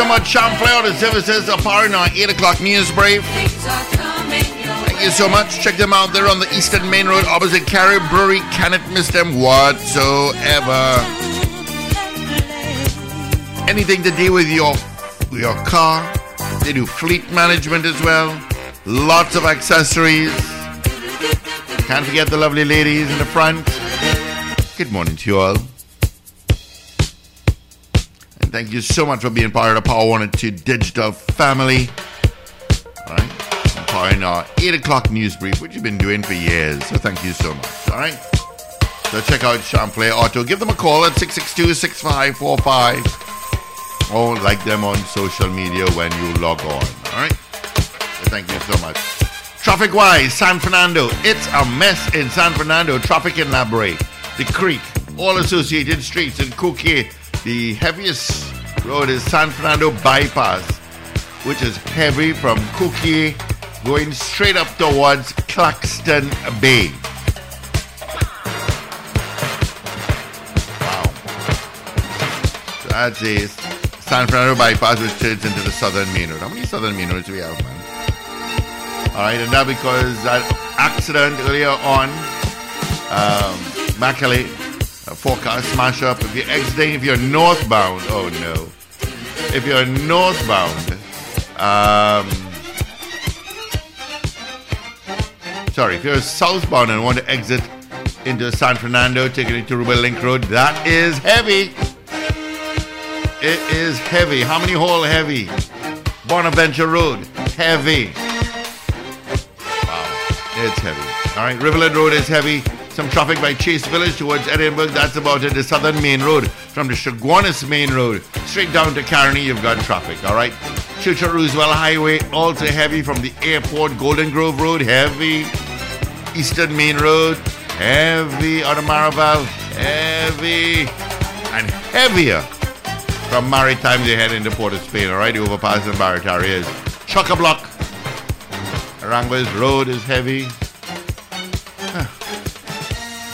So much, Sean Flair, the services of Power in our 8 o'clock news brief. Thank you so much. Check them out. They're on the Eastern Main Road opposite Carib Brewery. Cannot miss them whatsoever. Anything to do with your your car. They do fleet management as well. Lots of accessories. Can't forget the lovely ladies in the front. Good morning to you all. Thank you so much for being part of the Power 102 Digital family. All right. And Power in our 8 o'clock news brief, which you've been doing for years. So thank you so much. All right. So check out Champlain Auto. Give them a call at 662 6545 or like them on social media when you log on. All right. So thank you so much. Traffic wise, San Fernando. It's a mess in San Fernando. Traffic in La Brea, the Creek, all associated streets in Cocoyea. The heaviest road is San Fernando Bypass, which is heavy from Cocoyea going straight up towards Claxton Bay. Wow. So that's a San Fernando bypass which turns into the southern main road. How many southern main roads do we have, man? All right, and that because that accident earlier on, um, Macaulay, forecast smash up. If you're exiting, if you're northbound, oh no. If you're northbound, um, sorry, if you're southbound and want to exit into San Fernando, taking it to Ruben Link Road, that is heavy. It is heavy. How many hole heavy? Bonaventure Road, heavy. Wow, it's heavy. All right, Riverland Road is heavy. Some traffic by Chase Village towards Edinburgh. That's about it. The southern main road from the Chaguanas main road straight down to Carney. You've got traffic. All right. Churchill Roosevelt Highway also heavy from the airport. Golden Grove Road heavy. Eastern Main Road heavy. Of Maraval heavy and heavier from Maritime. They head into Port of Spain. All right. The overpass in Barataria is chock a block. Aranguez Road is heavy.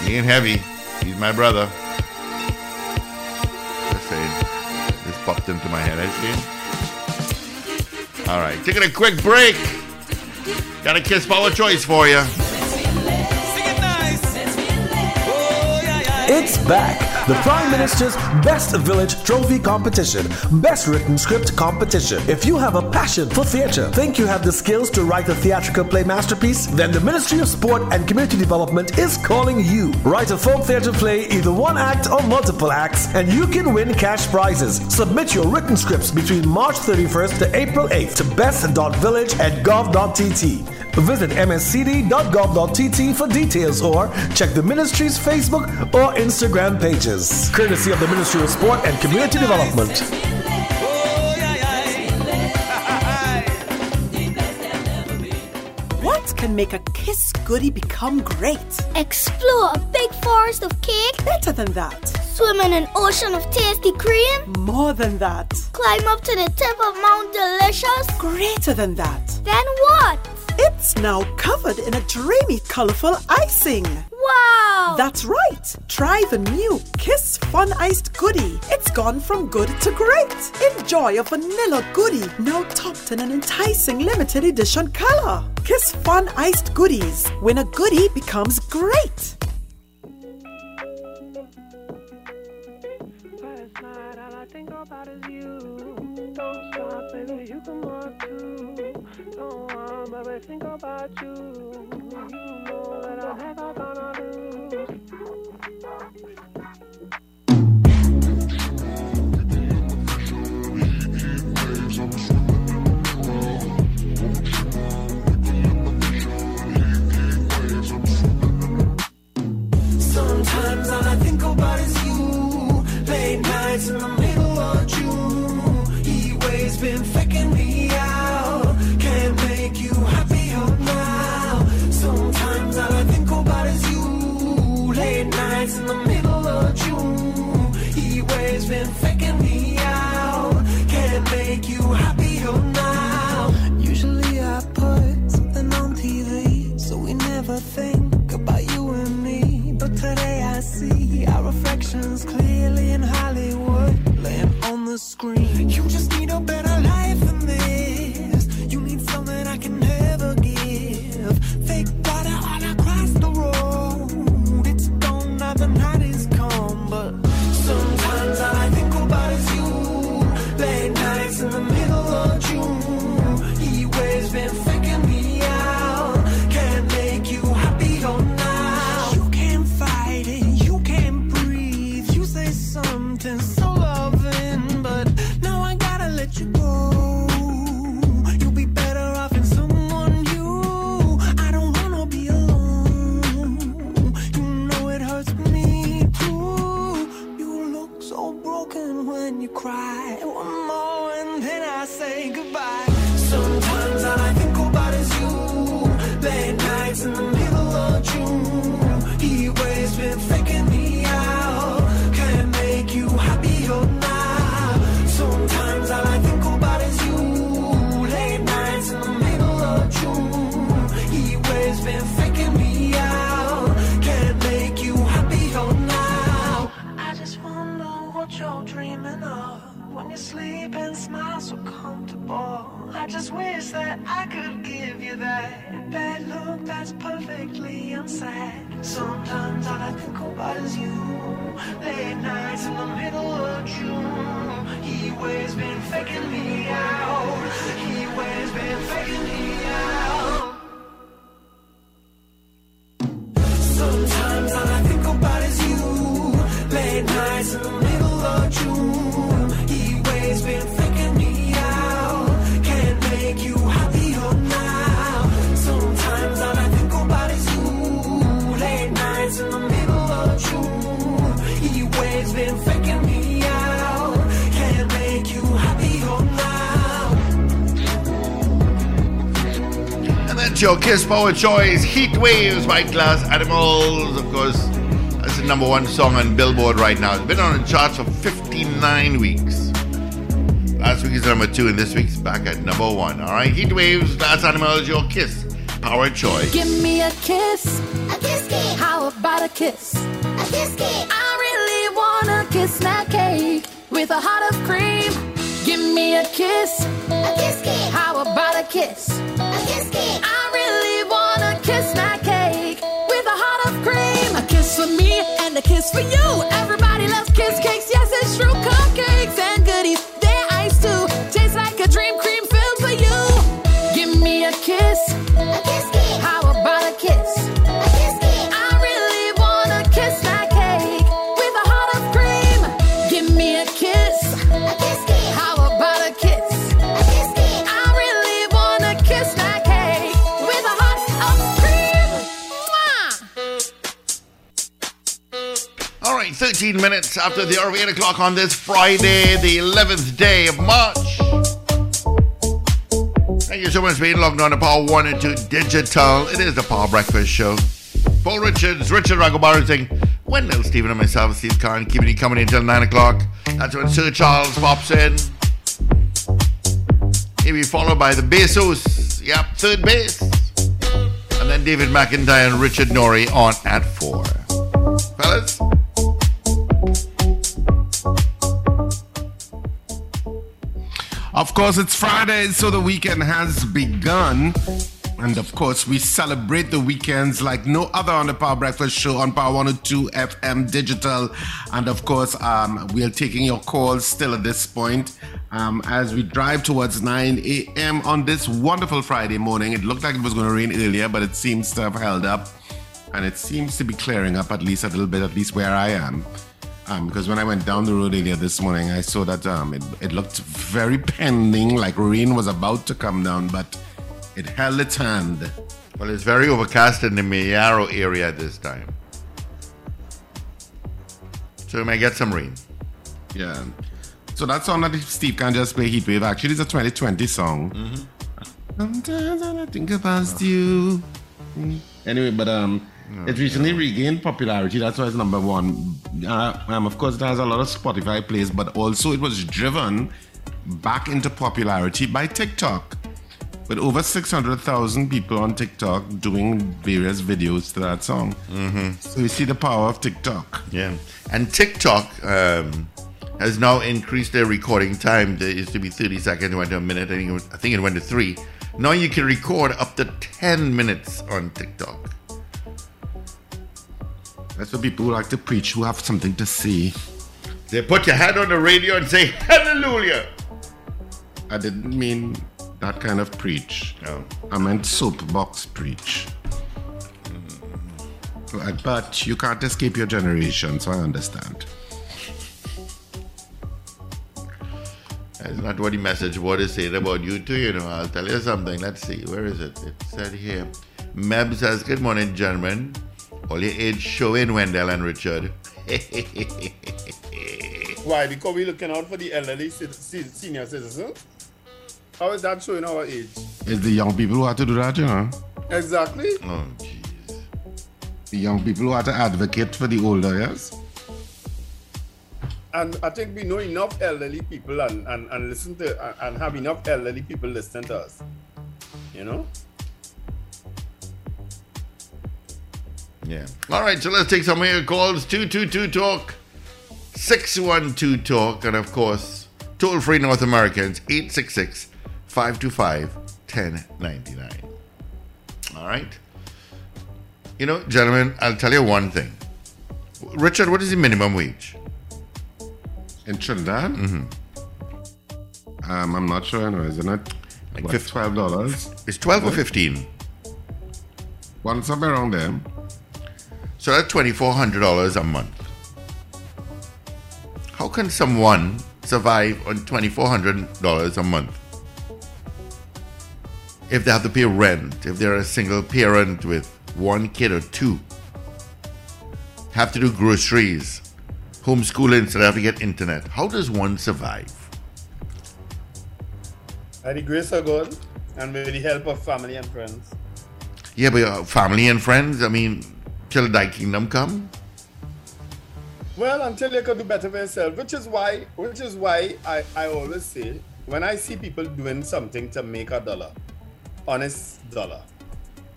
He ain't heavy. He's my brother. Just saying. This popped into my head. I see. All right, taking a quick break. Got a Kiss Power choice for you. It's back. The Prime Minister's Best Village Trophy Competition, Best Written Script Competition. If you have a passion for theatre, think you have the skills to write a theatrical play masterpiece, then the Ministry of Sport and Community Development is calling you. Write a folk theatre play, either one act or multiple acts, and you can win cash prizes. Submit your written scripts between March 31st to April 8th to best.village at gov.tt. Visit mscd.gov.tt for details or check the ministry's Facebook or Instagram pages. Courtesy of the Ministry of Sport and Community Development. What can make a Kiss goodie become great? Explore a big forest of cake, Better than that. swim in an ocean of tasty cream, More than that. climb up to the tip of Mount Delicious. Greater than that. Then what? It's now covered in a dreamy, colorful icing. Wow! That's right. Try the new Kiss Fun Iced Goodie. It's gone from good to great. Enjoy a vanilla goodie now topped in an enticing limited edition color. Kiss Fun Iced Goodies when a goodie becomes great. Last night, all I think about is you. Don't think about you. You know that I never gonna lose. Your Kiss Power Choice Heat Waves by Glass Animals. Of course, that's the number one song on Billboard right now. It's been on the charts for 59 weeks. Last week is number two, and this week's back at number one. All right, Heat Waves, Glass Animals, your Kiss Power Choice. Give me a kiss. A kiss kiss. How about a kiss? A kiss kiss. I really wanna kiss that cake with a heart of cream. Give me. A kiss 18 minutes after the hour of 8 o'clock on this Friday, the 11th day of March. Thank you so much for being logged on to Power 102 Digital. It is the Power Breakfast Show. Paul Richards, Richard Ragoobarsingh, Wendell, Stephen, and myself, Steve Khan, keeping you company until 9 o'clock. That's when Sir Charles pops in. He'll be followed by the Bezos. Yep, third base. And then David McIntyre and Richard Norrie on at 4. Fellas? Of course, it's Friday, so the weekend has begun. And of course, we celebrate the weekends like no other on the Power Breakfast Show on Power 102 FM Digital. And of course, um, we are taking your calls still at this point um, as we drive towards 9 a.m. on this wonderful Friday morning. It looked like it was going to rain earlier, but it seems to have held up. And it seems to be clearing up at least a little bit, at least where I am. Um, because when I went down the road earlier this morning, I saw that um, it, it looked very pending, like rain was about to come down, but it held its hand. Well, it's very overcast in the Mayaro area this time. So we may get some rain. Yeah. So that song that Steve can just play Heatwave actually is a 2020 song. Mm-hmm. Sometimes I think about you. Anyway, but um, it recently regained popularity. That's why it's number one. Uh, um, of course, it has a lot of Spotify plays, but also it was driven back into popularity by TikTok, with over six hundred thousand people on TikTok doing various videos to that song. Mm-hmm. So you see the power of TikTok. Yeah. And TikTok um, has now increased their recording time. There used to be 30 seconds, it went to a minute. I think, it was, I think it went to three. Now you can record up to 10 minutes on TikTok. That's for people who like to preach, who have something to say. They put your hand on the radio and say, Hallelujah. I didn't mean that kind of preach. No. I meant soapbox preach. Like, But you can't escape your generation, so I understand. That's not what the message board is saying about you too, you know. I'll tell you something. Let's see. Where is it? It said here. Meb says, Good morning, gentlemen. All your age showing, Wendell and Richard. Why? Because we're looking out for the elderly ci- ci- senior citizens. How is that showing our age? It's the young people who have to do that, you know. Exactly. oh, jeez. The young people who have to advocate for the older, yes? And I think we know enough elderly people and, and, and listen to and- and have enough elderly people listening to us. You know? Yeah. All right, so let's take some of your calls. 222 Talk, 612 Talk, and of course, toll free North Americans, 866 525 1099. All right. You know, gentlemen, I'll tell you one thing. Richard, what is the minimum wage? In Trinidad? Um, I'm not sure, no, isn't it? Like Like fif- $12. It's 12 or 15. One somewhere around there. So that's $2,400 a month. How can someone survive on $2,400 a month? If they have to pay rent, if they're a single parent with one kid or two, have to do groceries, homeschooling, so they have to get internet. How does one survive? By the grace of God and with the help of family and friends. Yeah, but your family and friends, I mean, till thy kingdom come? Well, until you can do better for yourself, which is why, which is why I, I always say when I see people doing something to make a dollar, honest dollar,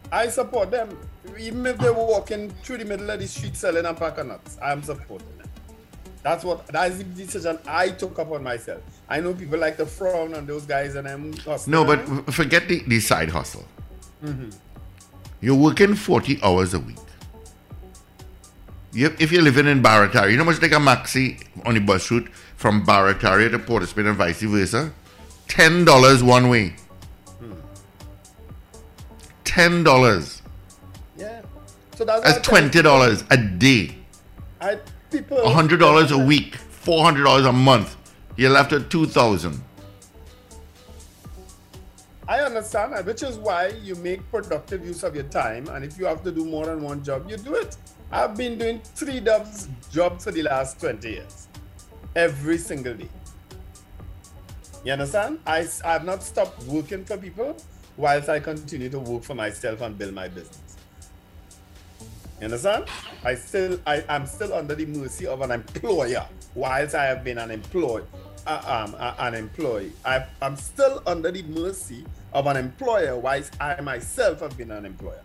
I support them. Even if they're walking through the middle of the street selling a pack of nuts, I'm supporting them. That's what that's the decision I took upon myself. I know people like to frown on those guys and I'm No, but forget the, the side hustle. Mm-hmm. You're working 40 hours a week. You, if you're living in Barataria, you know how much like a maxi on the bus route from Barataria to Port Spain and vice versa? $10 one way. Hmm. $10. yeah. So that's That's why I tell you, $20 a day. I people $100 a week. $400 a month. You're left at 2000 I understand that, which is why you make productive use of your time. And if you have to do more than one job, you do it. I've been doing three jobs, jobs for the last 20 years, every single day. You understand? I, I've not stopped working for people whilst I continue to work for myself and build my business. You understand? I still, I I'm still under the mercy of an employer whilst I have been an employee. I um, uh, an employee. I, I'm still under the mercy of an employer whilst I myself have been an employer.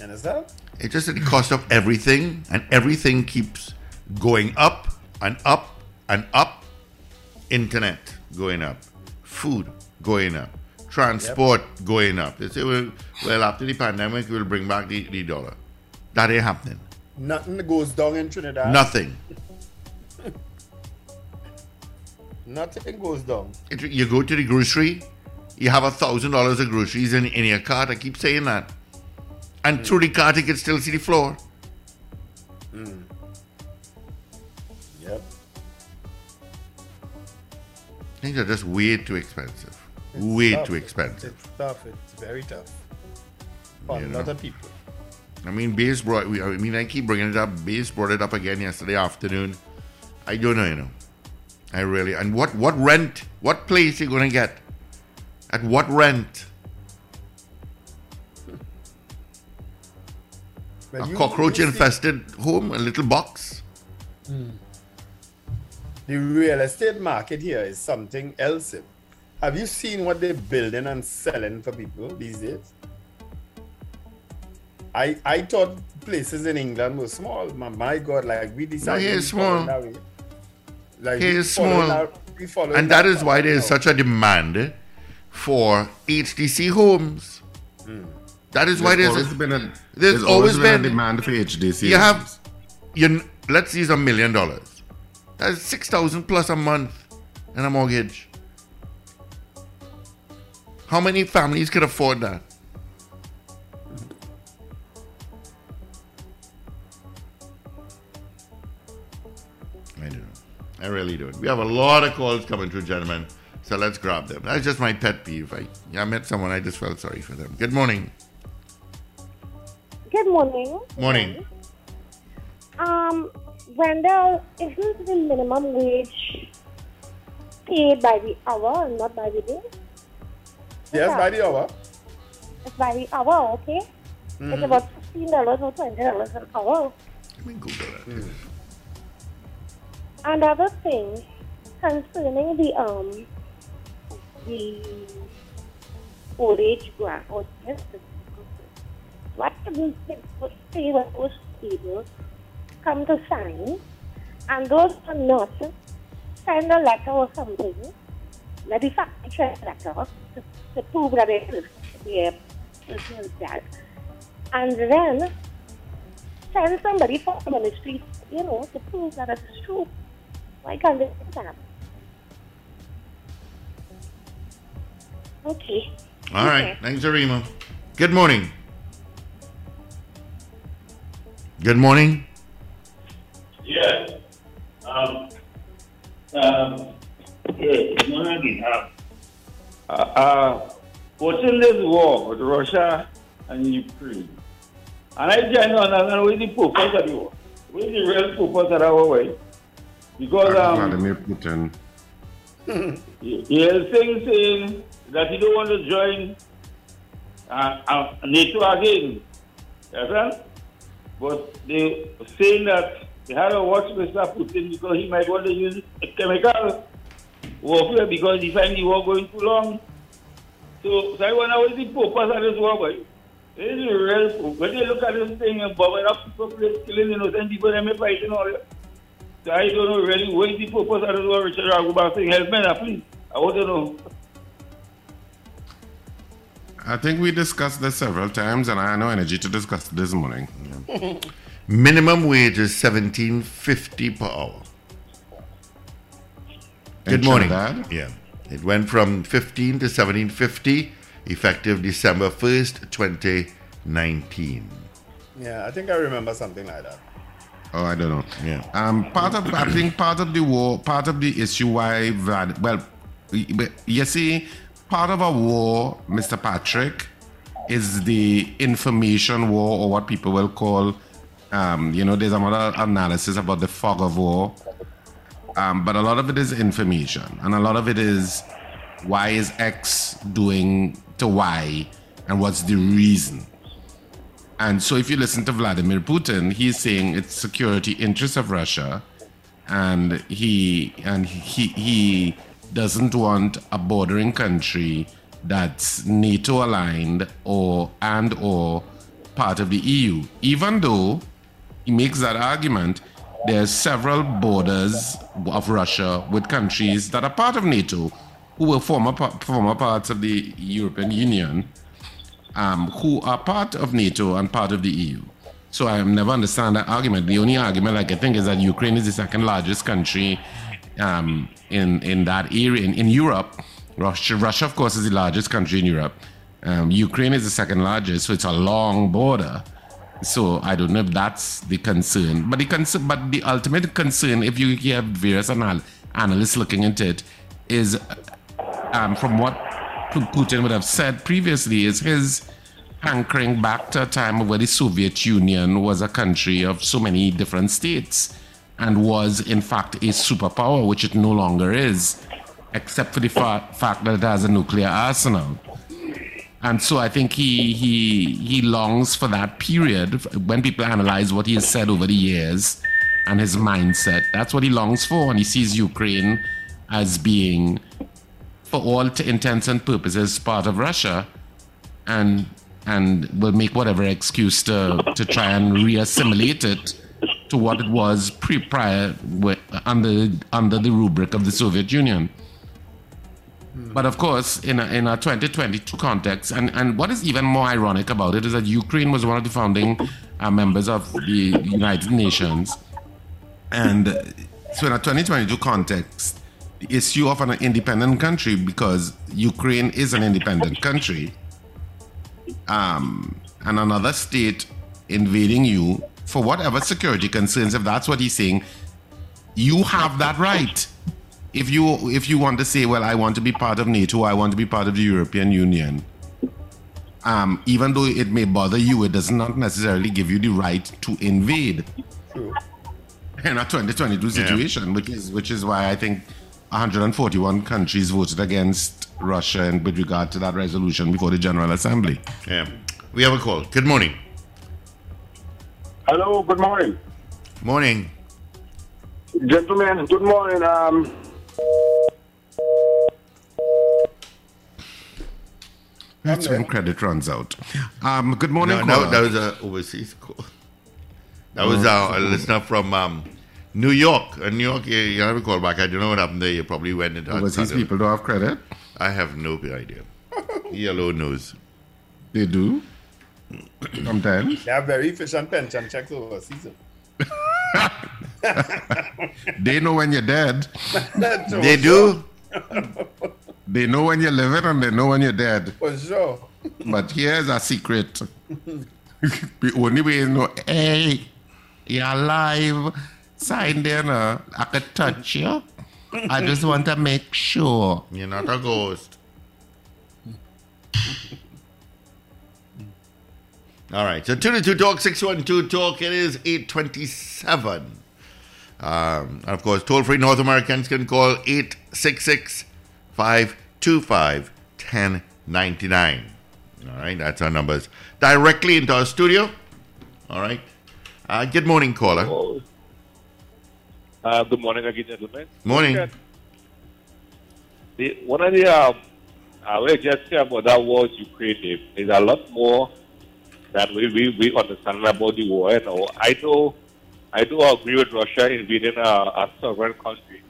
You that? It's just the cost of everything, and everything keeps going up and up and up. Internet going up, food going up, transport going up. They say, well, well, after the pandemic, we'll bring back the, the dollar. That ain't happening. Nothing goes down in Trinidad. Nothing. Nothing goes down. It- you go to the grocery, you have a thousand dollars of groceries in, in your cart. I keep saying that. And hmm. through the cart, you can still see the floor. Hmm. Yep. Things are just way too expensive. way tough. too expensive. It's tough. It's very tough. For a You lot know. of people. I mean, Base brought. I mean, I keep bringing it up. Base brought it up again yesterday afternoon. I don't know, you know. I really. And what what rent? What place you gonna get? At what rent? A cockroach infested home, a little box. Hmm. The real estate market here is something else. Have you seen what they're building and selling for people these days? I I thought places in England were small. My, my God, like we decided. we it's small. Like Here we it's following small. following And that is why there is such a demand for HDC homes. Hmm. That is why There's always been a there's there's always been, been- a demand for HDC. you have you let's use a million dollars. That's six thousand plus a month in a mortgage. How many families could afford that? I don't know. I really don't. We have a lot of calls coming through, gentlemen. So let's grab them. That's just my pet peeve. I, I met someone, I just felt sorry for them. Good morning. Good morning. Morning. Um, Wendell, isn't the minimum wage paid by the hour and not by the day? Yes, by the hour. It's by the hour, okay? It's Mhm. about fifteen dollars or twenty dollars an hour. Let me Google that. Another thing concerning the um the old age grant or the what the say what was people come to sign and those are not send a letter or something, maybe factual letter to, to prove that is their personal debt. And then send somebody from the ministry, you know, to prove that it's true. Why can't they do that? Okay. All right. Thanks, Arima. Good morning. Good morning. Yes. Um, um, yeah, Monaghan. Uh, uh, uh, watching this war with Russia and Ukraine. And I just don't understand where the purpose of the war. Where the real purpose of war, way? Because um, Vladimir Putin. he has things saying that he don't want to join uh, uh, NATO again. You understand? But they saying that they had to watch Mr. Putin because he might want to use a chemical warfare because he find the war going too long. So, so I wonder what is the purpose of this war, boy? This is real. When they look at this thing and bombing up people, killing innocent people, and fighting all that. So I don't know really what is the purpose of this war, Richard Ragoobarsingh, help me now, please. I want to know. I think we discussed this several times, and I had no energy to discuss it this morning. Minimum wage is seventeen fifty per hour. Good morning. Trinidad? Yeah, it went from fifteen to seventeen fifty, effective December first, twenty nineteen. Yeah, I think I remember something like that. Oh, I don't know. Yeah. Um, part of I think part of the war, part of the issue why Vlad, well, you see, part of a war, Mr. Patrick, is the information war, or what people will call, um, you know, there's another analysis about the fog of war, um, but a lot of it is information, and a lot of it is why is X doing to Y, and what's the reason. And so, if you listen to Vladimir Putin, he's saying it's security interests of Russia, and he and he he doesn't want a bordering country that's NATO aligned or and or part of the EU. Even though he makes that argument, there's several borders of Russia with countries that are part of NATO who were former former parts of the European Union um, who are part of NATO and part of the EU. So I never understand that argument. The only argument I can think is that Ukraine is the second largest country um, in in that area in, in Europe. Russia, Russia, of course, is the largest country in Europe. Um, Ukraine is the second largest, so it's a long border. So I don't know if that's the concern, but the concern, but the ultimate concern, if you have various anal- analysts looking into it, is um, from what Putin would have said previously, is his hankering back to a time where the Soviet Union was a country of so many different states and was, in fact, a superpower, which it no longer is, except for the fa- fact that it has a nuclear arsenal. And so I think he he he longs for that period when people analyze what he has said over the years and his mindset. That's what he longs for, and he sees Ukraine as being, for all intents and purposes, part of Russia, and and will make whatever excuse to to try and reassimilate it to what it was pre prior under under the rubric of the Soviet Union. But of course, in a, in a 2022 context, and, and what is even more ironic about it is that Ukraine was one of the founding uh, members of the United Nations. And so, in a 2022 context, the issue of an independent country, because Ukraine is an independent country, um, and another state invading you for whatever security concerns, if that's what he's saying, you have that right. If you if you want to say, well, I want to be part of NATO, I want to be part of the European Union, um, even though it may bother you, it does not necessarily give you the right to invade True. in a 2022 situation, which is which is why I think 141 countries voted against Russia and with regard to that resolution before the General Assembly. Yeah. We have a call. Good morning. Hello, good morning. Morning. Gentlemen, good morning. Um, That's when credit runs out. Um, good morning, No, no, that was a overseas call. That was uh, a listener from um, New York. Uh, New York, you, you have a call back. I don't know what happened there. You probably went into Overseas people don't have credit. I have no idea. he alone knows. They do. Sometimes. They have very efficient pension checks overseas. They know when you're dead. They do? They know when you're living and they know when you're dead. For sure. But here's a secret. the only way you know, hey, you're alive. Sign there now. I could touch you. I just want to make sure. You're not a ghost. All right. So two to two Talk, 612 Talk. It is 827. Um, and of course, toll free North Americans can call 866 525 1099. All right. That's our numbers. Directly into our studio. All right. Uh, good morning, caller. Uh, good morning again, gentlemen. Morning. Okay. The, one of the um, I will just say about that war in Ukraine is a lot more than we, we, we understand about the war. You know, I know I do agree with Russia invading a, a sovereign country,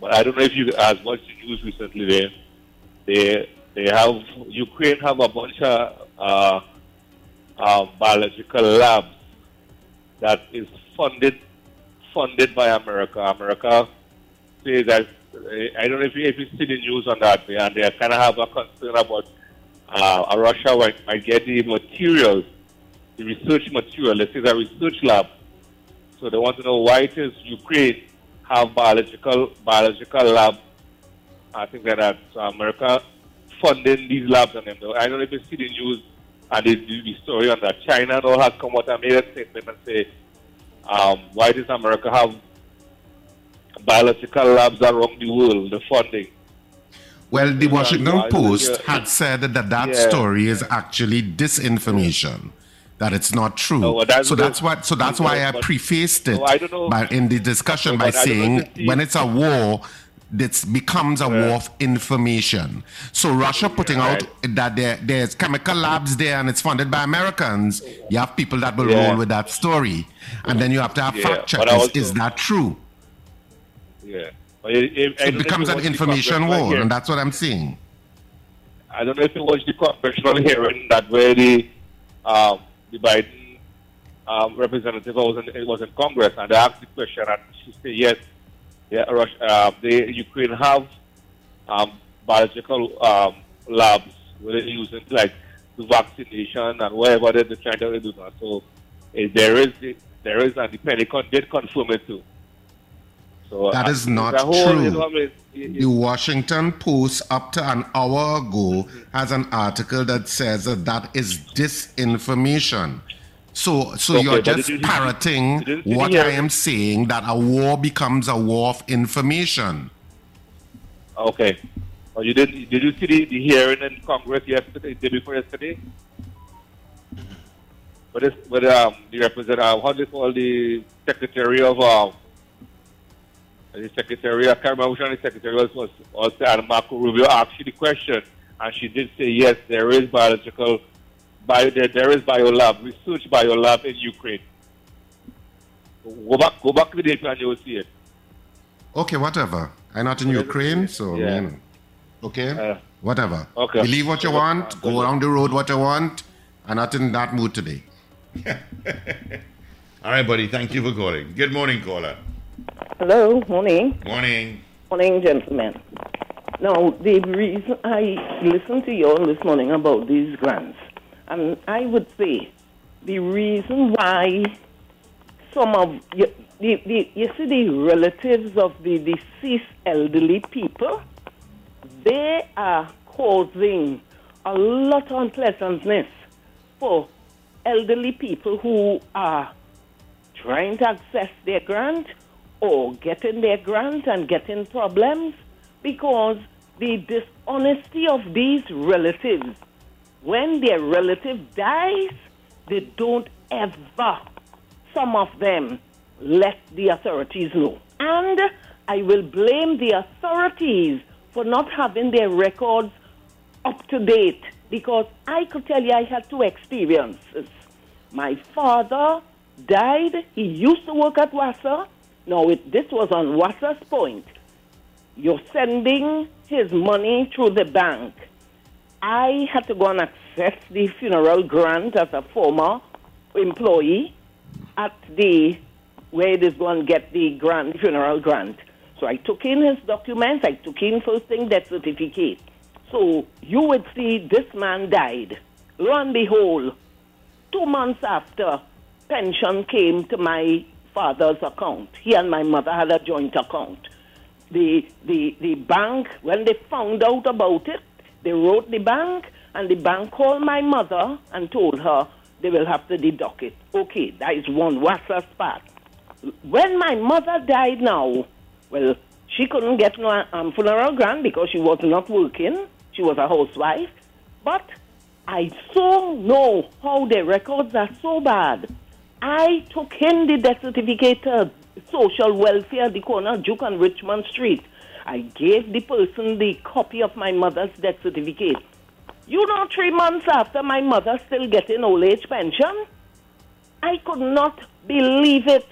but I don't know if you as much the news recently. There, they they have Ukraine have a bunch of uh, um, biological labs that is funded funded by America. America says that I don't know if you, if you see the news on that, and they kind of have a concern about uh, Russia might, get the materials, the research material. Let's say the research lab. So they want to know why it is Ukraine have biological biological lab. I think that that's America funding these labs on them. I don't you see the news and the, the, the story on that. China and all has come out and made a statement and say um, why does America have biological labs around the world, the funding? Well, the Washington Post uh, had said that that Yeah. story is actually disinformation, that it's not true. No, that's so that's what. So that's why I prefaced it No, I by, in the discussion No, by saying when is- it's a war, it becomes a war of information. So Russia putting out that there, there's chemical labs there and it's funded by Americans. You have people that will Yeah. roll with that story, and then you have to have Yeah, fact checkers. also- is that true? Yeah. It, it, It don't know if becomes an information war, and that's what I'm saying. I don't know if you watched the congressional hearing that where the um, the Biden um, representative was in, it was in Congress and they asked the question and she said yes, yeah, Russia, uh, the Ukraine have um, biological um, labs where they're using like the vaccination and whatever they're trying to do. So eh, there is there is and the Pentagon did confirm it too. So That uh, not true. You know, I mean, it- The Washington Post, up to an hour ago, has an article that says that that is disinformation. So, so Okay, you're just you- parroting did you see the what I am saying that a war becomes a war of information. Okay. Or you did? Did you see the, the hearing in Congress yesterday, day before yesterday? But this, but um, the representative, how do you call the secretary of um, the secretary? I can't remember which one the secretary was. Was, was and Marco Rubio asked you the question, and she did say yes, there is biological, bio, there, there is biolab research biolab in Ukraine. Go back, go back to the data and you will see it. Okay, whatever. I'm not in Ukraine, so Yeah. you know. Okay, Uh, whatever. okay. Believe what you want. Go down the road what you want. I'm not in that mood today. All right, buddy. Thank you for calling. Good morning, caller. Hello, morning. Morning. Morning, gentlemen. Now, the reason I listened to you all this morning about these grants, and I would say the reason why some of you, the, the, you see the relatives of the deceased elderly people, they are causing a lot of unpleasantness for elderly people who are trying to access their grant or getting their grant and getting problems because the dishonesty of these relatives, when their relative dies, they don't ever, some of them, let the authorities know. And I will blame the authorities for not having their records up to date because I could tell you I had two experiences. My father died. He used to work at WASA. Now, it, this was on WASA's point. You're sending his money through the bank. I had to go and access the funeral grant as a former employee at the where it is going to get the grant, funeral grant. So I took in his documents. I took in first thing death certificate. So you would see this man died. Lo and behold, two months after, pension came to my father's account. He and my mother had a joint account. The, the, the bank, when they found out about it, they wrote the bank, and the bank called my mother and told her they will have to deduct it. Okay, that is one WASA's part. When my mother died now, well, she couldn't get no um, funeral grant because she was not working. She was a housewife. But I so know how the records are so bad. I took in the death certificate to social welfare, the corner Duke and Richmond Street. I gave the person the copy of my mother's death certificate. You know, three months after my mother still getting old age pension, I could not believe it.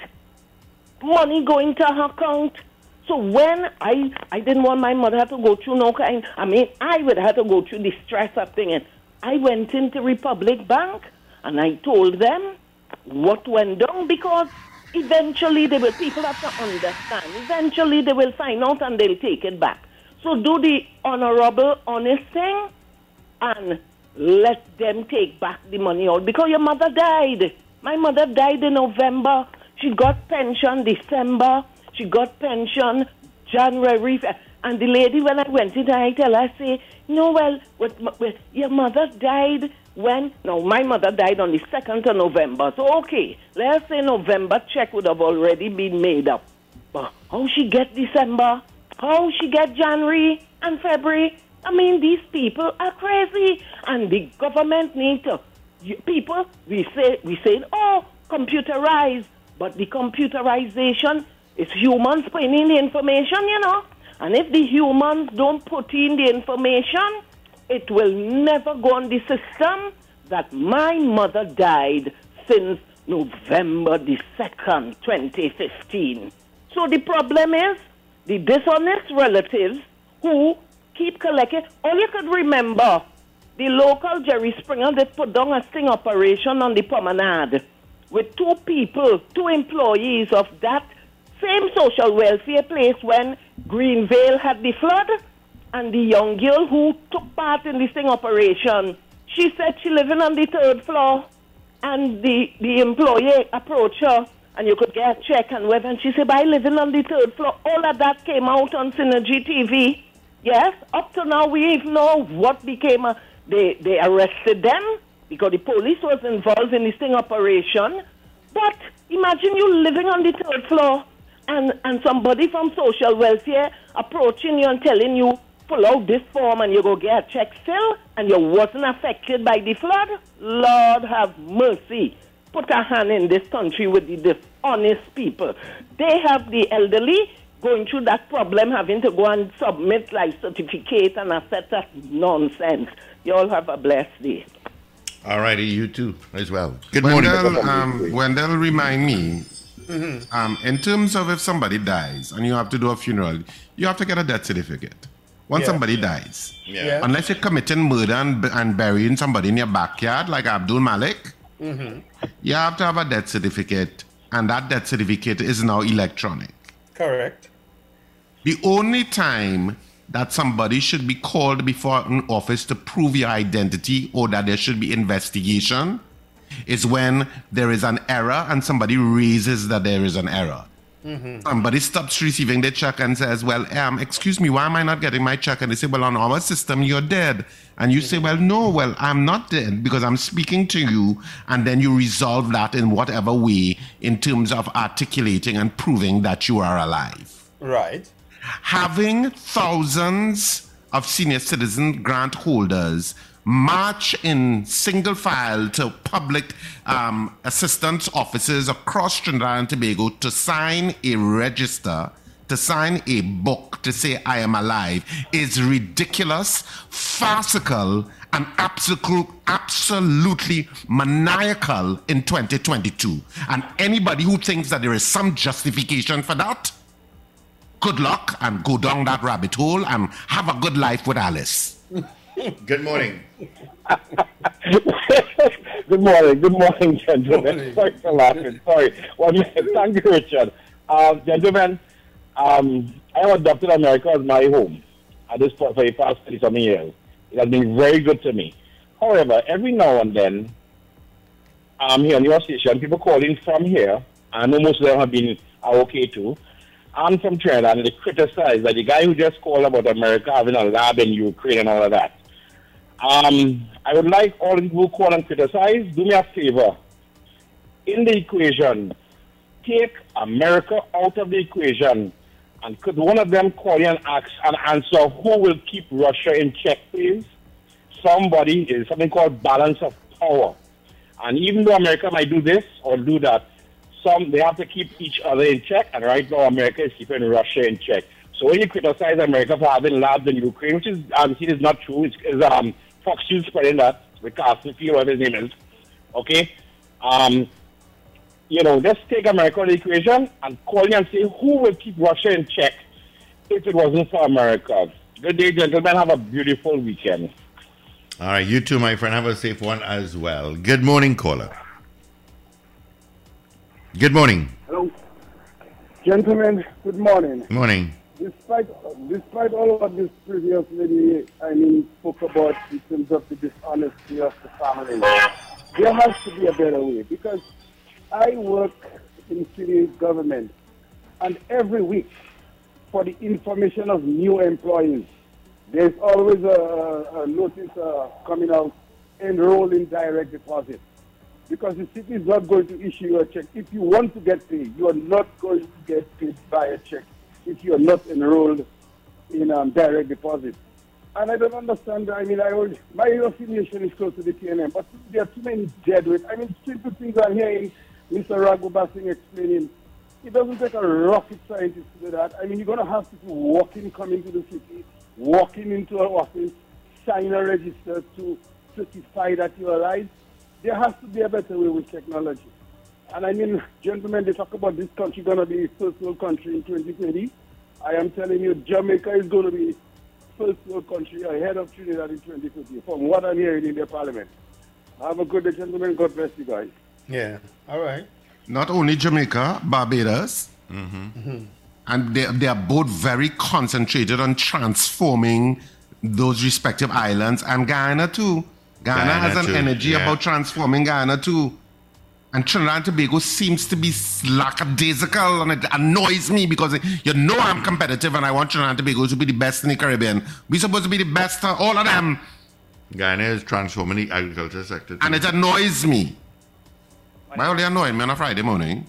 Money going to her account. So when I I didn't want my mother to go through no kind, I mean, I would have to go through the stress of thing. And I went into Republic Bank and I told them what went down because eventually they will, people have to understand. Eventually they will find out and they'll take it back. So do the honorable, honest thing and let them take back the money out because your mother died. My mother died in November. She got pension December. She got pension January. And the lady, when I went in, I tell her, I say, no, well, with, with, your mother died when? No, my mother died on the 2nd of November. So, okay, let's say November check would have already been made up. But how she get December? How she get January and February? I mean, these people are crazy, and the government need to. People, we say, we say, oh, computerized, but the computerization is humans putting in the information, you know. And if the humans don't put in the information, it will never go on the system that my mother died since November the 2nd, 2015. So the problem is the dishonest relatives who keep collecting. All you could remember, the local Jerry Springer, they put down a sting operation on the promenade with two people, two employees of that same social welfare place when Greenvale had the flood. And the young girl who took part in this thing operation, she said she living on the third floor. And the, the employee approached her and you could get a check and whatever. And she said, by living on the third floor, all of that came out on Synergy TV. Yes, up to now we even know what became. A, they they arrested them because the police was involved in this thing operation. But imagine you living on the third floor and and somebody from social welfare approaching you and telling you fill out this form and you go get a check still and you wasn't affected by the flood? Lord have mercy. Put a hand in this country with the dishonest people. They have the elderly going through that problem, having to go and submit like certificate and a set of nonsense. You all have a blessed day. All righty, you too as well. Good Wendell, morning. um, Wendell, remind me. Um, in terms of if somebody dies and you have to do a funeral, you have to get a death certificate. Once Yeah. somebody dies, Yeah. Yeah. unless you're committing murder and, and burying somebody in your backyard like Abdul Malik, Mm-hmm. you have to have a death certificate, and that death certificate is now electronic. Correct. The only time that somebody should be called before an office to prove your identity or that there should be investigation is when there is an error and somebody raises that there is an error. Somebody stops receiving the check and says, Well, um, excuse me, why am I not getting my check? And they say, Well, on our system, you're dead. And you say, Well, no, well, I'm not dead because I'm speaking to you. And then you resolve that in whatever way in terms of articulating and proving that you are alive Right. having thousands of senior citizen grant holders march in single file to public um, assistance offices across Trinidad and Tobago to sign a register, to sign a book to say I am alive is ridiculous, farcical, and absolute, absolutely maniacal in 2022. And anybody who thinks that there is some justification for that, good luck and go down that rabbit hole and have a good life with Alice. Good morning. Good morning, good morning, gentlemen. Sorry for laughing. Sorry. One minute. Thank you, Richard. Uh, gentlemen, um, I have adopted America as my home at this point for the past 30 something years. It has been very good to me. However, every now and then, I'm here on your station, people calling from here, know most of them have been are okay too, I'm from Trinidad, and they criticize that the guy who just called about America having a lab in Ukraine and all of that. Um, I would like all the people who call and criticize, do me a favor. In the equation, take America out of the equation. And could one of them call you and ask and answer who will keep Russia in check, please? Somebody is something called balance of power. And even though America might do this or do that, some they have to keep each other in check. And right now, America is keeping Russia in check. So when you criticize America for having labs in Ukraine, which is obviously is not true, it's, it's um, Fox News spreading that with Carson Field, whatever his name is. Okay, um, you know, let's take America out of the equation and call you and say who will keep Russia in check if it wasn't for America. Good day, gentlemen. Have a beautiful weekend. All right, you too, my friend. Have a safe one as well. Good morning, caller. Good morning. Hello. Gentlemen, good morning. Morning. Despite despite all of what this previous lady, I mean, spoke about in terms of the dishonesty of the family, there has to be a better way because I work in city government, and every week, for the information of new employees, there's always a, a notice uh, coming out, enroll in direct deposit because the city is not going to issue you a check. If you want to get paid, you are not going to get paid by a check if you are not enrolled in um, direct deposit. And I don't understand. I mean, I already, my affiliation is close to the PNM, but there are too many dead weight. I mean, simple things I'm hearing Mr. Raghu explaining. It doesn't take a rocket scientist to do that. I mean, you're going to have people walking, coming to the city, walking into an office, sign a register to certify that you're alive. There has to be a better way with technology. And I mean, gentlemen, they talk about this country going to be a first world country in 2030. I am telling you, Jamaica is going to be first world country ahead of Trinidad in 2050, from what I'm hearing in their parliament. Have a good day, gentlemen. God bless you guys. Yeah. All right. Not only Jamaica, Barbados, mm-hmm. Mm-hmm. and they, they are both very concentrated on transforming those respective islands, and Guyana too. Guyana, Guyana has an too, energy yeah. about transforming Guyana too. And Trinidad and Tobago seems to be lackadaisical, and it annoys me because you know I'm competitive and I want Trinidad and Tobago to be the best in the Caribbean. We're supposed to be the best, all of them, Guyana is transforming the agriculture sector. and it annoys me. Why are they annoying me on a Friday morning?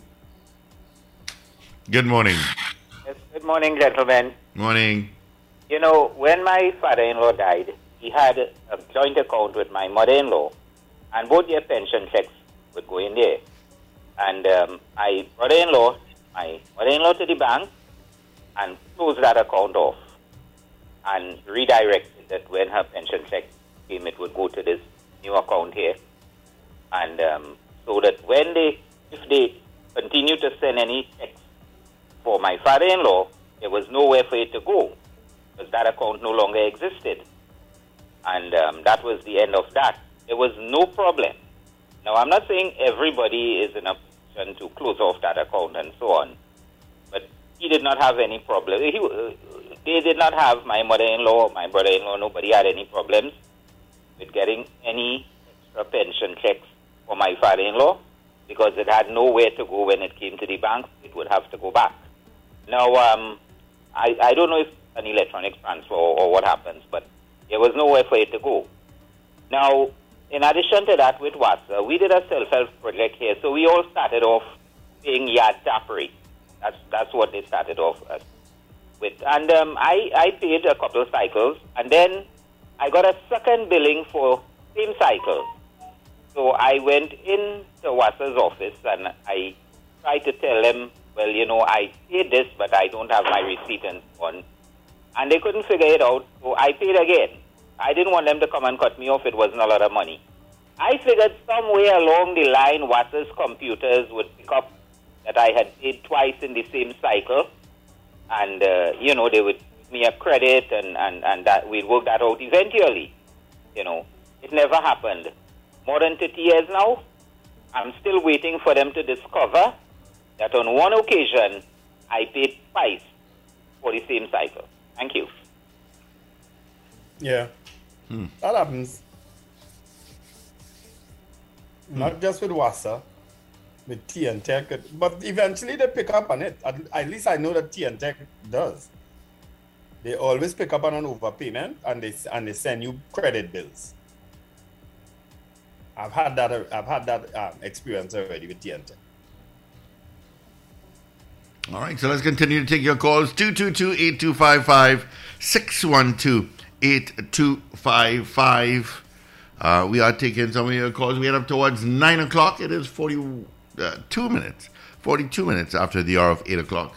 Good morning. Yes, good morning, gentlemen. Morning. You know, when my father-in-law died, he had a joint account with my mother-in-law, and both their pension checks would go in there. And um, my brother-in-law, my mother-in-law to the bank, and closed that account off, and redirected that when her pension check came, it would go to this new account here, and um, so that when they, if they continue to send any checks for my father-in-law, there was nowhere for it to go because that account no longer existed. And um, that was the end of that. There was no problem. Now, I'm not saying everybody is in a position to close off that account and so on, but he did not have any problem. He, uh, they did not have my mother-in-law, my brother-in-law, nobody had any problems with getting any extra pension checks for my father-in-law because it had nowhere to go when it came to the bank. It would have to go back. Now, um, I, I don't know if an electronic transfer or, or what happens, but there was nowhere for it to go. Now, in addition to that, with WASA, we did a self-help project here, so we all started off paying yard tappery. That's that's what they started off with, and um, I I paid a couple of cycles, and then I got a second billing for same cycle. So I went in to WASA's office and I tried to tell them, well, you know, I paid this, but I don't have my receipt and on. And they couldn't figure it out, so I paid again. I didn't want them to come and cut me off. It wasn't a lot of money. I figured somewhere along the line, WASA's computers would pick up that I had paid twice in the same cycle. And, uh, you know, they would give me a credit and, and, and that we'd work that out eventually. You know, it never happened. More than 30 years now, I'm still waiting for them to discover that on one occasion I paid twice for the same cycle. Thank you. Yeah. That happens. Not just with WASA, with T and Tech, but eventually they pick up on it. At, at least I know that T and Tech does. They always pick up on an overpayment and they and they send you credit bills. I've had that. I've had that um, experience already with T and Tech. All right, so let's continue to take your calls 222 8255 612 8255. Uh, we are taking some of your calls. We head up towards 9 o'clock. It is 42 minutes, 42 minutes after the hour of 8 o'clock.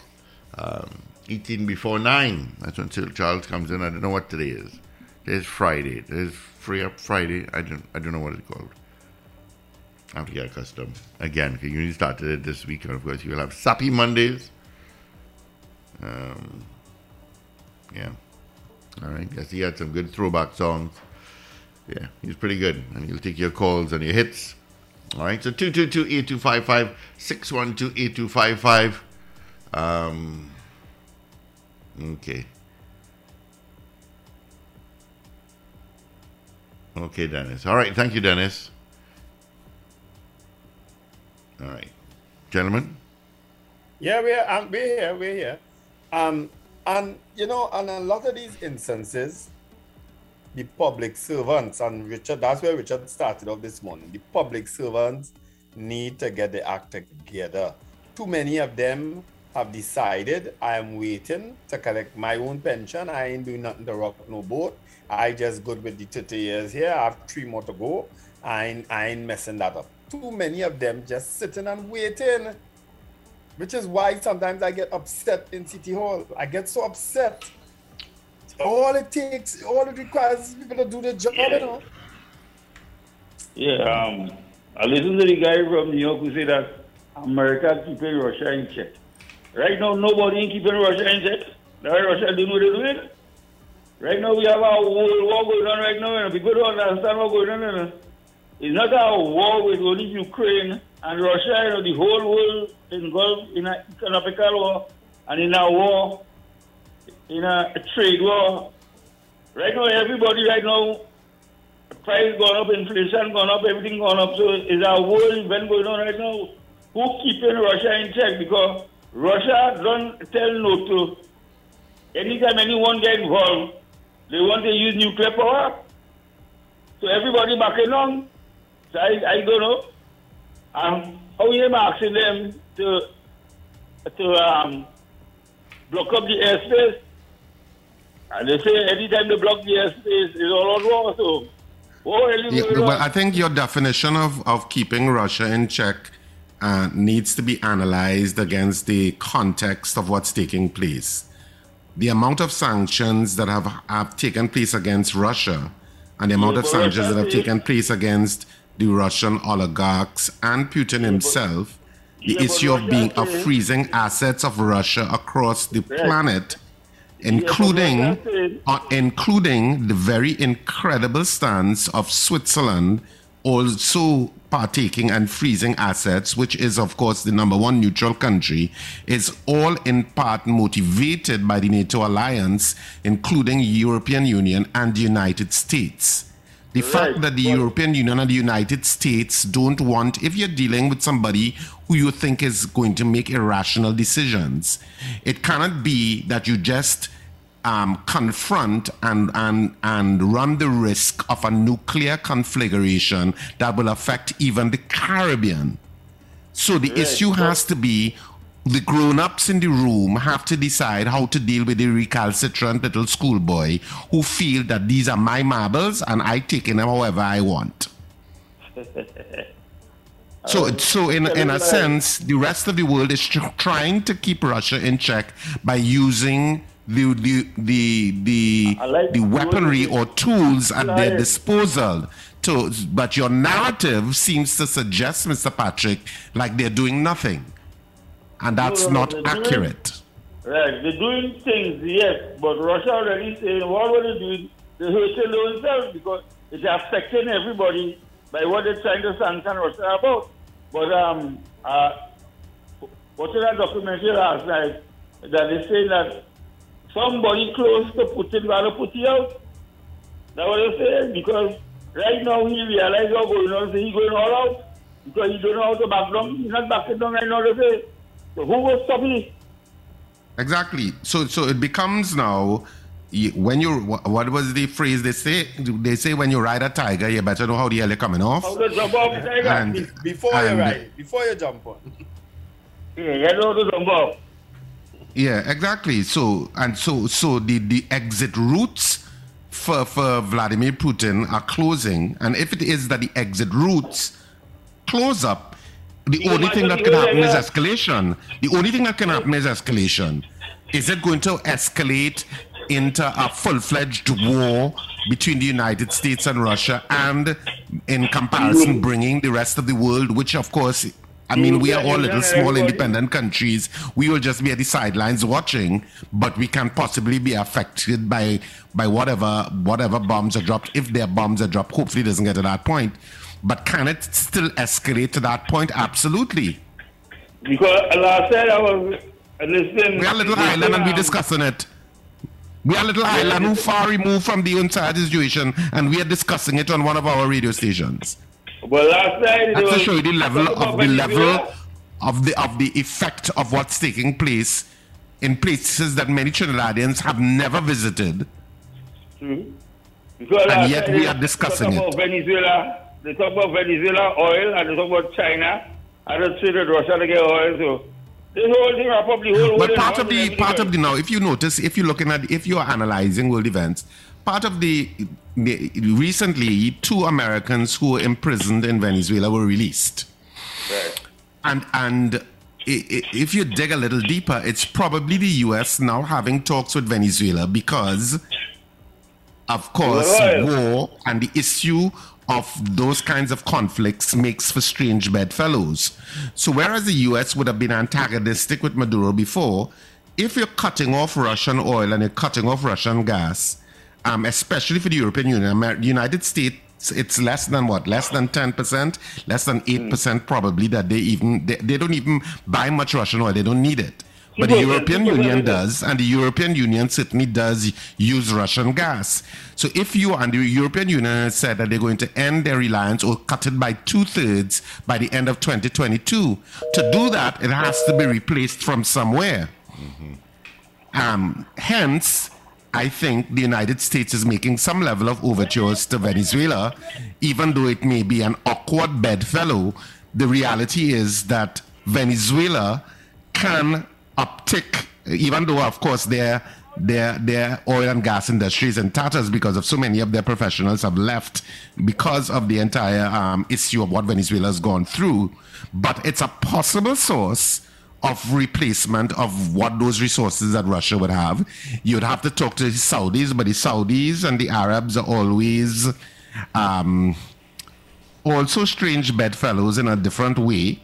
Um, 18 before 9. That's when Sir Charles comes in. I don't know what today is. Today's Friday. Today's Free Up Friday. I don't, I don't know what it's called. I have to get accustomed. Again, you started it this week, and of course, you'll have Sappy Mondays. Um, yeah. All right. Yes, he had some good throwback songs. Yeah, he's pretty good. And he'll take your calls and your hits. All right. So 222 8255 612 8255. Um, okay. Okay, Dennis. All right. Thank you, Dennis. All right. Gentlemen? Yeah, we're um, we're here. We're here. Um, and you know, on a lot of these instances, the public servants and Richard. That's where Richard started off this morning. The public servants need to get the act together. Too many of them have decided I am waiting to collect my own pension. I ain't doing nothing to rock no boat. I just good with the 30 years here. I have three more to go. I ain't, I ain't messing that up. Too many of them just sitting and waiting. Which is why sometimes I get upset in City Hall. I get so upset. All it takes, all it requires is people to do the job, you know. Yeah, um, I listened to the guy from New York who said that America keeping Russia in check. Right now, nobody ain't keeping Russia in check. Why Russia doing what they're doing. Right now, we have a war going on right now, and people don't understand what's going on. It's not a war with only Ukraine and Russia, you know, the whole world involved in an economical war and in a war, in a, a trade war. Right now, everybody right now, price gone up, inflation gone up, everything gone up. So is a world event going on right now. Who keeping Russia in check? Because Russia don't tell no to. Anytime anyone get involved, they want to use nuclear power. So everybody backing on. So I, I don't know. Um, how you asking them to to um, block up the airspace? And they say anytime they block the airspace, it's all on war. So, oh, Yeah, well. I think your definition of, of keeping Russia in check uh, needs to be analyzed against the context of what's taking place. The amount of sanctions that have, have taken place against Russia and the amount Yeah, of sanctions that have taken place against the Russian oligarchs and Putin himself, the issue of being of freezing assets of Russia across the planet, including uh, including the very incredible stance of Switzerland also partaking and freezing assets, which is, of course, the number one neutral country, is all in part motivated by the NATO alliance, including European Union and the United States. The fact that the European Union and the United States don't want, if you're dealing with somebody who you think is going to make irrational decisions, it cannot be that you just um, confront and, and, and run the risk of a nuclear conflagration that will affect even the Caribbean. So the Right, issue has to be the grown-ups in the room have to decide how to deal with the recalcitrant little schoolboy who feel that these are my marbles and I take them however I want. So, so in, in a sense, the rest of the world is tr- trying to keep Russia in check by using the the the the, the weaponry or tools at their disposal. To, but your narrative seems to suggest, Mr. Patrick, like they're doing nothing, and that's No, no, no, not they're doing- accurate. Right, they're doing things, yes, but Russia already saying what were they doing? They're hurting themselves because it's affecting everybody by what they're trying to sanction Russia about. But um, uh, watching that documentary last night, that they say that somebody close to Putin to put you out. That's what they're saying because right now he realizes what's going on, so he's going all out because he don't know how to back down. He's not backing down right now. They say, who will stop it? Exactly. So, so it becomes now. When you what was the phrase they say? They say when you ride a tiger, you better know how the hell you're coming off. How to jump off the tiger? And- before and- you ride, before you jump on. Yeah, you know how to jump off. Yeah, exactly. So and so so the the exit routes for for Vladimir Putin are closing, and if it is that the exit routes close up, the Yeah, only thing that can happen is escalation. The only thing that can happen is escalation. Is it going to escalate into a full-fledged war between the United States and Russia, and in comparison, bringing the rest of the world, which of course I mean, we are all little small independent countries. We will just be at the sidelines watching, but we can possibly be affected by by whatever whatever bombs are dropped. If their bombs are dropped, hopefully it doesn't get to that point. But can it still escalate to that point? Absolutely. Because last night I was listening. We are a little island and we're discussing it. We are a little island who far removed from the entire situation, and we are discussing it on one of our radio stations. Well, last night That's to show you the level of the level of the of the effect of what's taking place in places that many Trinidadians have never visited. Hmm. Because And yet we are discussing it. Venezuela. They talk about Venezuela oil and they talk about China and they traded Russia to get oil. So this whole thing are probably whole But part of the part of the now, if you notice, if you're looking at, if you're analyzing world events, part of the, the recently two Americans who were imprisoned in Venezuela were released. And and i- if you dig a little deeper, it's probably the U.S. now having talks with Venezuela because, of course, war and the issue of those kinds of conflicts makes for strange bedfellows. So whereas the U.S. would have been antagonistic with Maduro before, if you're cutting off Russian oil and you're cutting off Russian gas, um, especially for the European Union, United States, it's less than what? Less than 10%, less than 8% probably that they even, they, they don't even buy much Russian oil. They don't need it. But the European Union does, and the European Union certainly does use Russian gas. So if you and the European Union has said that they're going to end their reliance or cut it by two thirds by the end of 2022, to do that, it has to be replaced from somewhere. Um, hence, I think the United States is making some level of overtures to Venezuela, even though it may be an awkward bedfellow. The reality is that Venezuela can uptick, even though, of course, their their their oil and gas industries and tatters because of so many of their professionals have left because of the entire um, issue of what Venezuela's gone through. But it's a possible source of replacement of what those resources that Russia would have. You'd have to talk to the Saudis, but the Saudis and the Arabs are always um, also strange bedfellows in a different way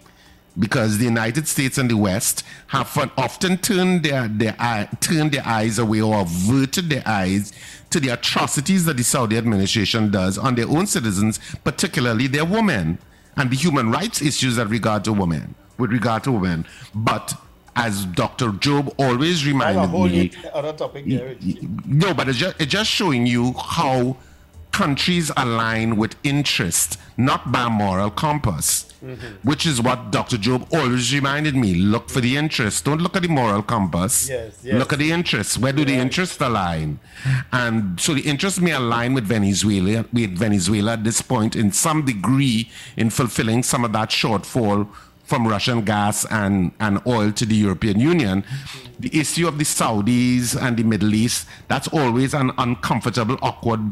because the United States and the West have fun- often turned their, their, eye, turned their eyes away or averted their eyes to the atrocities that the Saudi administration does on their own citizens, particularly their women, and the human rights issues that regard to women, with regard to women. But as Dr. Job always I have a reminded me, other topic there. no, but it's just, it's just showing you how countries align with interest, not by moral compass. Mm-hmm. Which is what Dr. Job always reminded me. Look for the interest. Don't look at the moral compass. Yes, yes. Look at the interests. Where do the interests align? And so the interests may align with Venezuela, with Venezuela at this point in some degree in fulfilling some of that shortfall from Russian gas and, and oil to the European Union. The issue of the Saudis and the Middle East, that's always an uncomfortable, awkward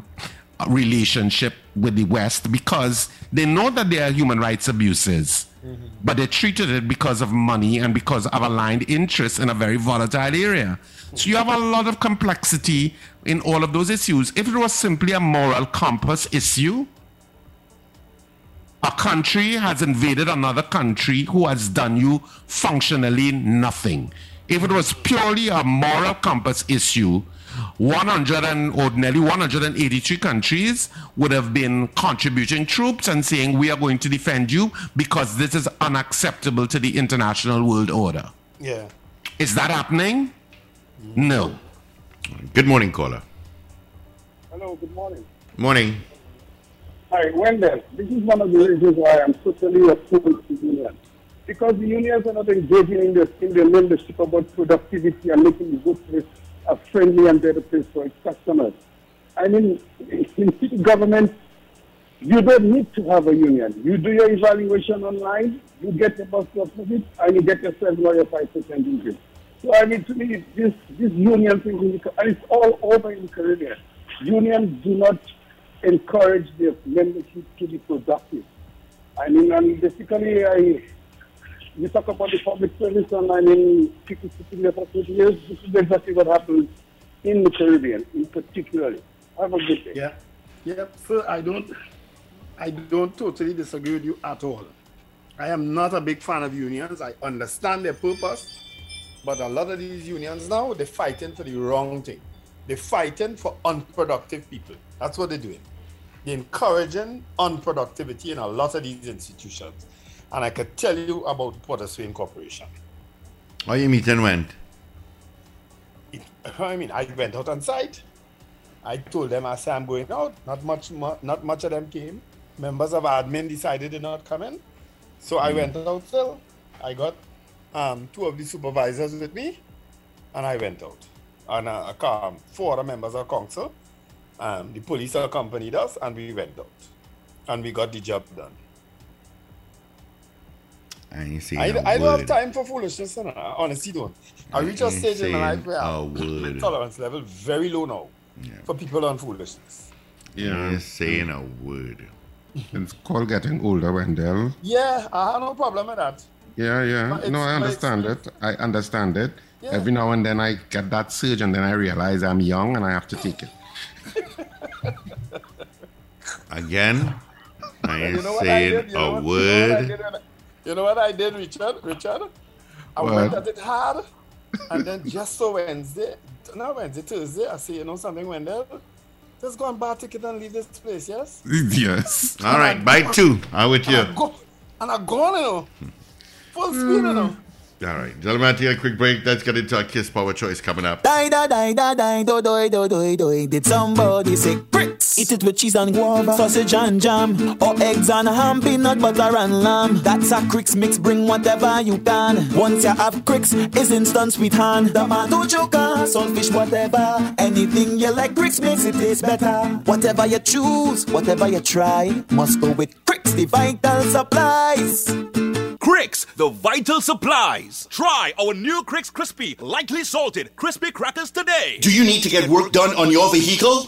relationship with the West because they know that there are human rights abuses, mm-hmm. but they treated it because of money and because of aligned interests in a very volatile area. So you have a lot of complexity in all of those issues. If it was simply a moral compass issue, a country has invaded another country who has done you functionally nothing. If it was purely a moral compass issue, 100 and or nearly 183 countries would have been contributing troops and saying we are going to defend you because this is unacceptable to the international world order. Yeah. Is that happening? No. Good morning, caller. Hello, good morning. Morning. Hi, Wendell. This is one of the reasons why I'm totally opposed to unions. Because the unions are not engaging in the, in the membership about productivity and making the workplace a friendly and better place for its customers. I mean, in city government, you don't need to have a union. You do your evaluation online, you get the bus of it, and you get yourself lawyer 5% increase. So, I mean, to me, this, this union thing, and it's all over in the Caribbean. Unions do not encourage their membership to be productive. I mean, and basically, I, you talk about the public service, and I mean, people sitting there for 20 years. This is exactly what happens in the Caribbean, in particularly. Have a good day. Yeah. Yeah, sir, I don't I don't totally disagree with you at all. I am not a big fan of unions. I understand their purpose, but a lot of these unions now they're fighting for the wrong thing. They're fighting for unproductive people. That's what they're doing. They're encouraging unproductivity in a lot of these institutions. And I could tell you about Port of Spain Corporation. How you meeting went? I mean, I went out on site. I told them I said I'm going out. Not much, not much of them came. Members of admin decided to not come in, so I went out still. I got um, two of the supervisors with me, and I went out. And uh, a car, four other members of council. Um, the police accompanied us, and we went out, and we got the job done. I ain't seen I, a I don't have time for foolishness, and uh, I honestly don't. I I reach a stage in my life where saying a my tolerance level very low now for people on foolishness. Yeah. Ain't saying a word. It's called getting older, Wendell. Yeah, I have no problem with that. Yeah, yeah. No, I understand it. I understand it. Yeah. Every now and then I get that surge and then I realize I'm young and I have to take it. Again, I ain't You know what I saying did? You know a what- you know word. Did when I- You know what I did, Richard? Richard? I What? went at it hard, and then just so Wednesday, no Wednesday, Tuesday, I say, you know something, Wendell? Just go and buy a ticket and leave this place, yes? yes. All right, buy two. I'm with you. And I go, and I you know. Full speed, you mm. know. All right, gentlemen, I'll take a quick break. Let's get into our Kiss Power Choice coming up. Die, die, die, die, die, do, do, do, do, do. Did somebody say bricks? Eat it with cheese and guava, sausage and jam, or eggs and ham, peanut butter and lamb. That's a Crix mix, bring whatever you can. Once you have Crix, it's instant sweet hand. Tomato choker, saltfish, whatever. Anything you like, Crix makes it taste better. Whatever you choose, whatever you try, must go with Crix, the vital supplies. Crix, the vital supplies. Try our new Crix Crispy, lightly salted, crispy crackers today. Do you need to get work done on your vehicle?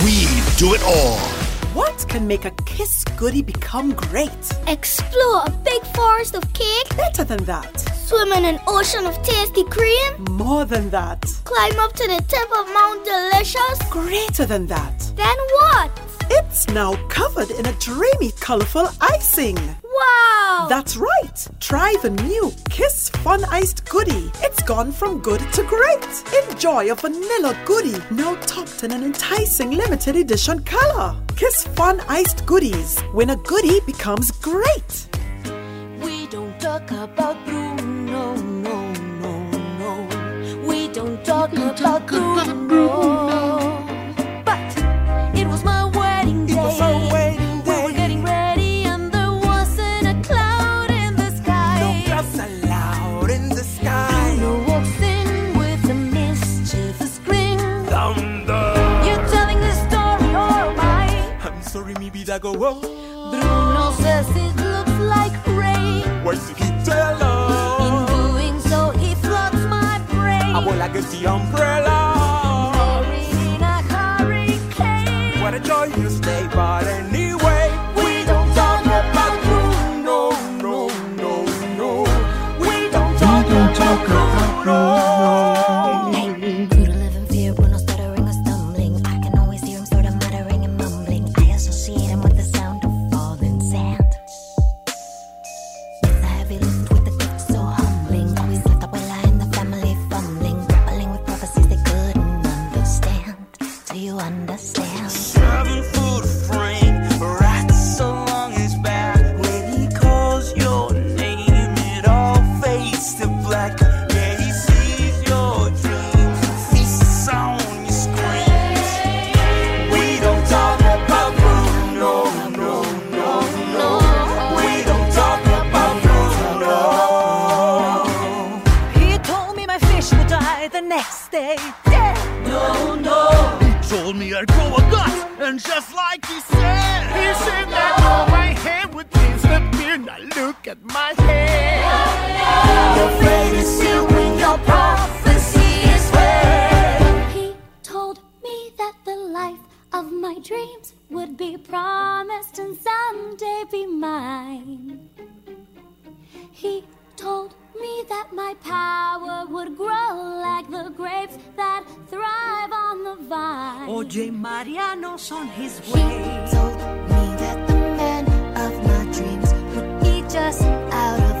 We do it all. What can make a Kiss goodie become great? Explore a big forest of cake. Better than that. Swim in an ocean of tasty cream. More than that. Climb up to the tip of Mount Delicious. Greater than that. Then what? It's now covered in a dreamy, colorful icing. Wow! That's right. Try the new Kiss Fun Iced Goodie. It's gone from good to great. Enjoy a vanilla goodie now topped in an enticing limited edition color. Kiss Fun Iced Goodies. When a goodie becomes great. We don't talk about Bruno, no, no, no. No. We don't talk about Bruno. Go wrong. Bruno says it looks like rain. What's the key tell In doing so, he floods my brain. I will like the umbrella. Buried in a hurricane. What a joyous day, at my hair. Your fate is sealed when your prophecy is read. He told me that the life of my dreams would be promised and someday be mine. He told me that my power would grow like the grapes that thrive on the vine. Oye, Mariano's on his He told just out of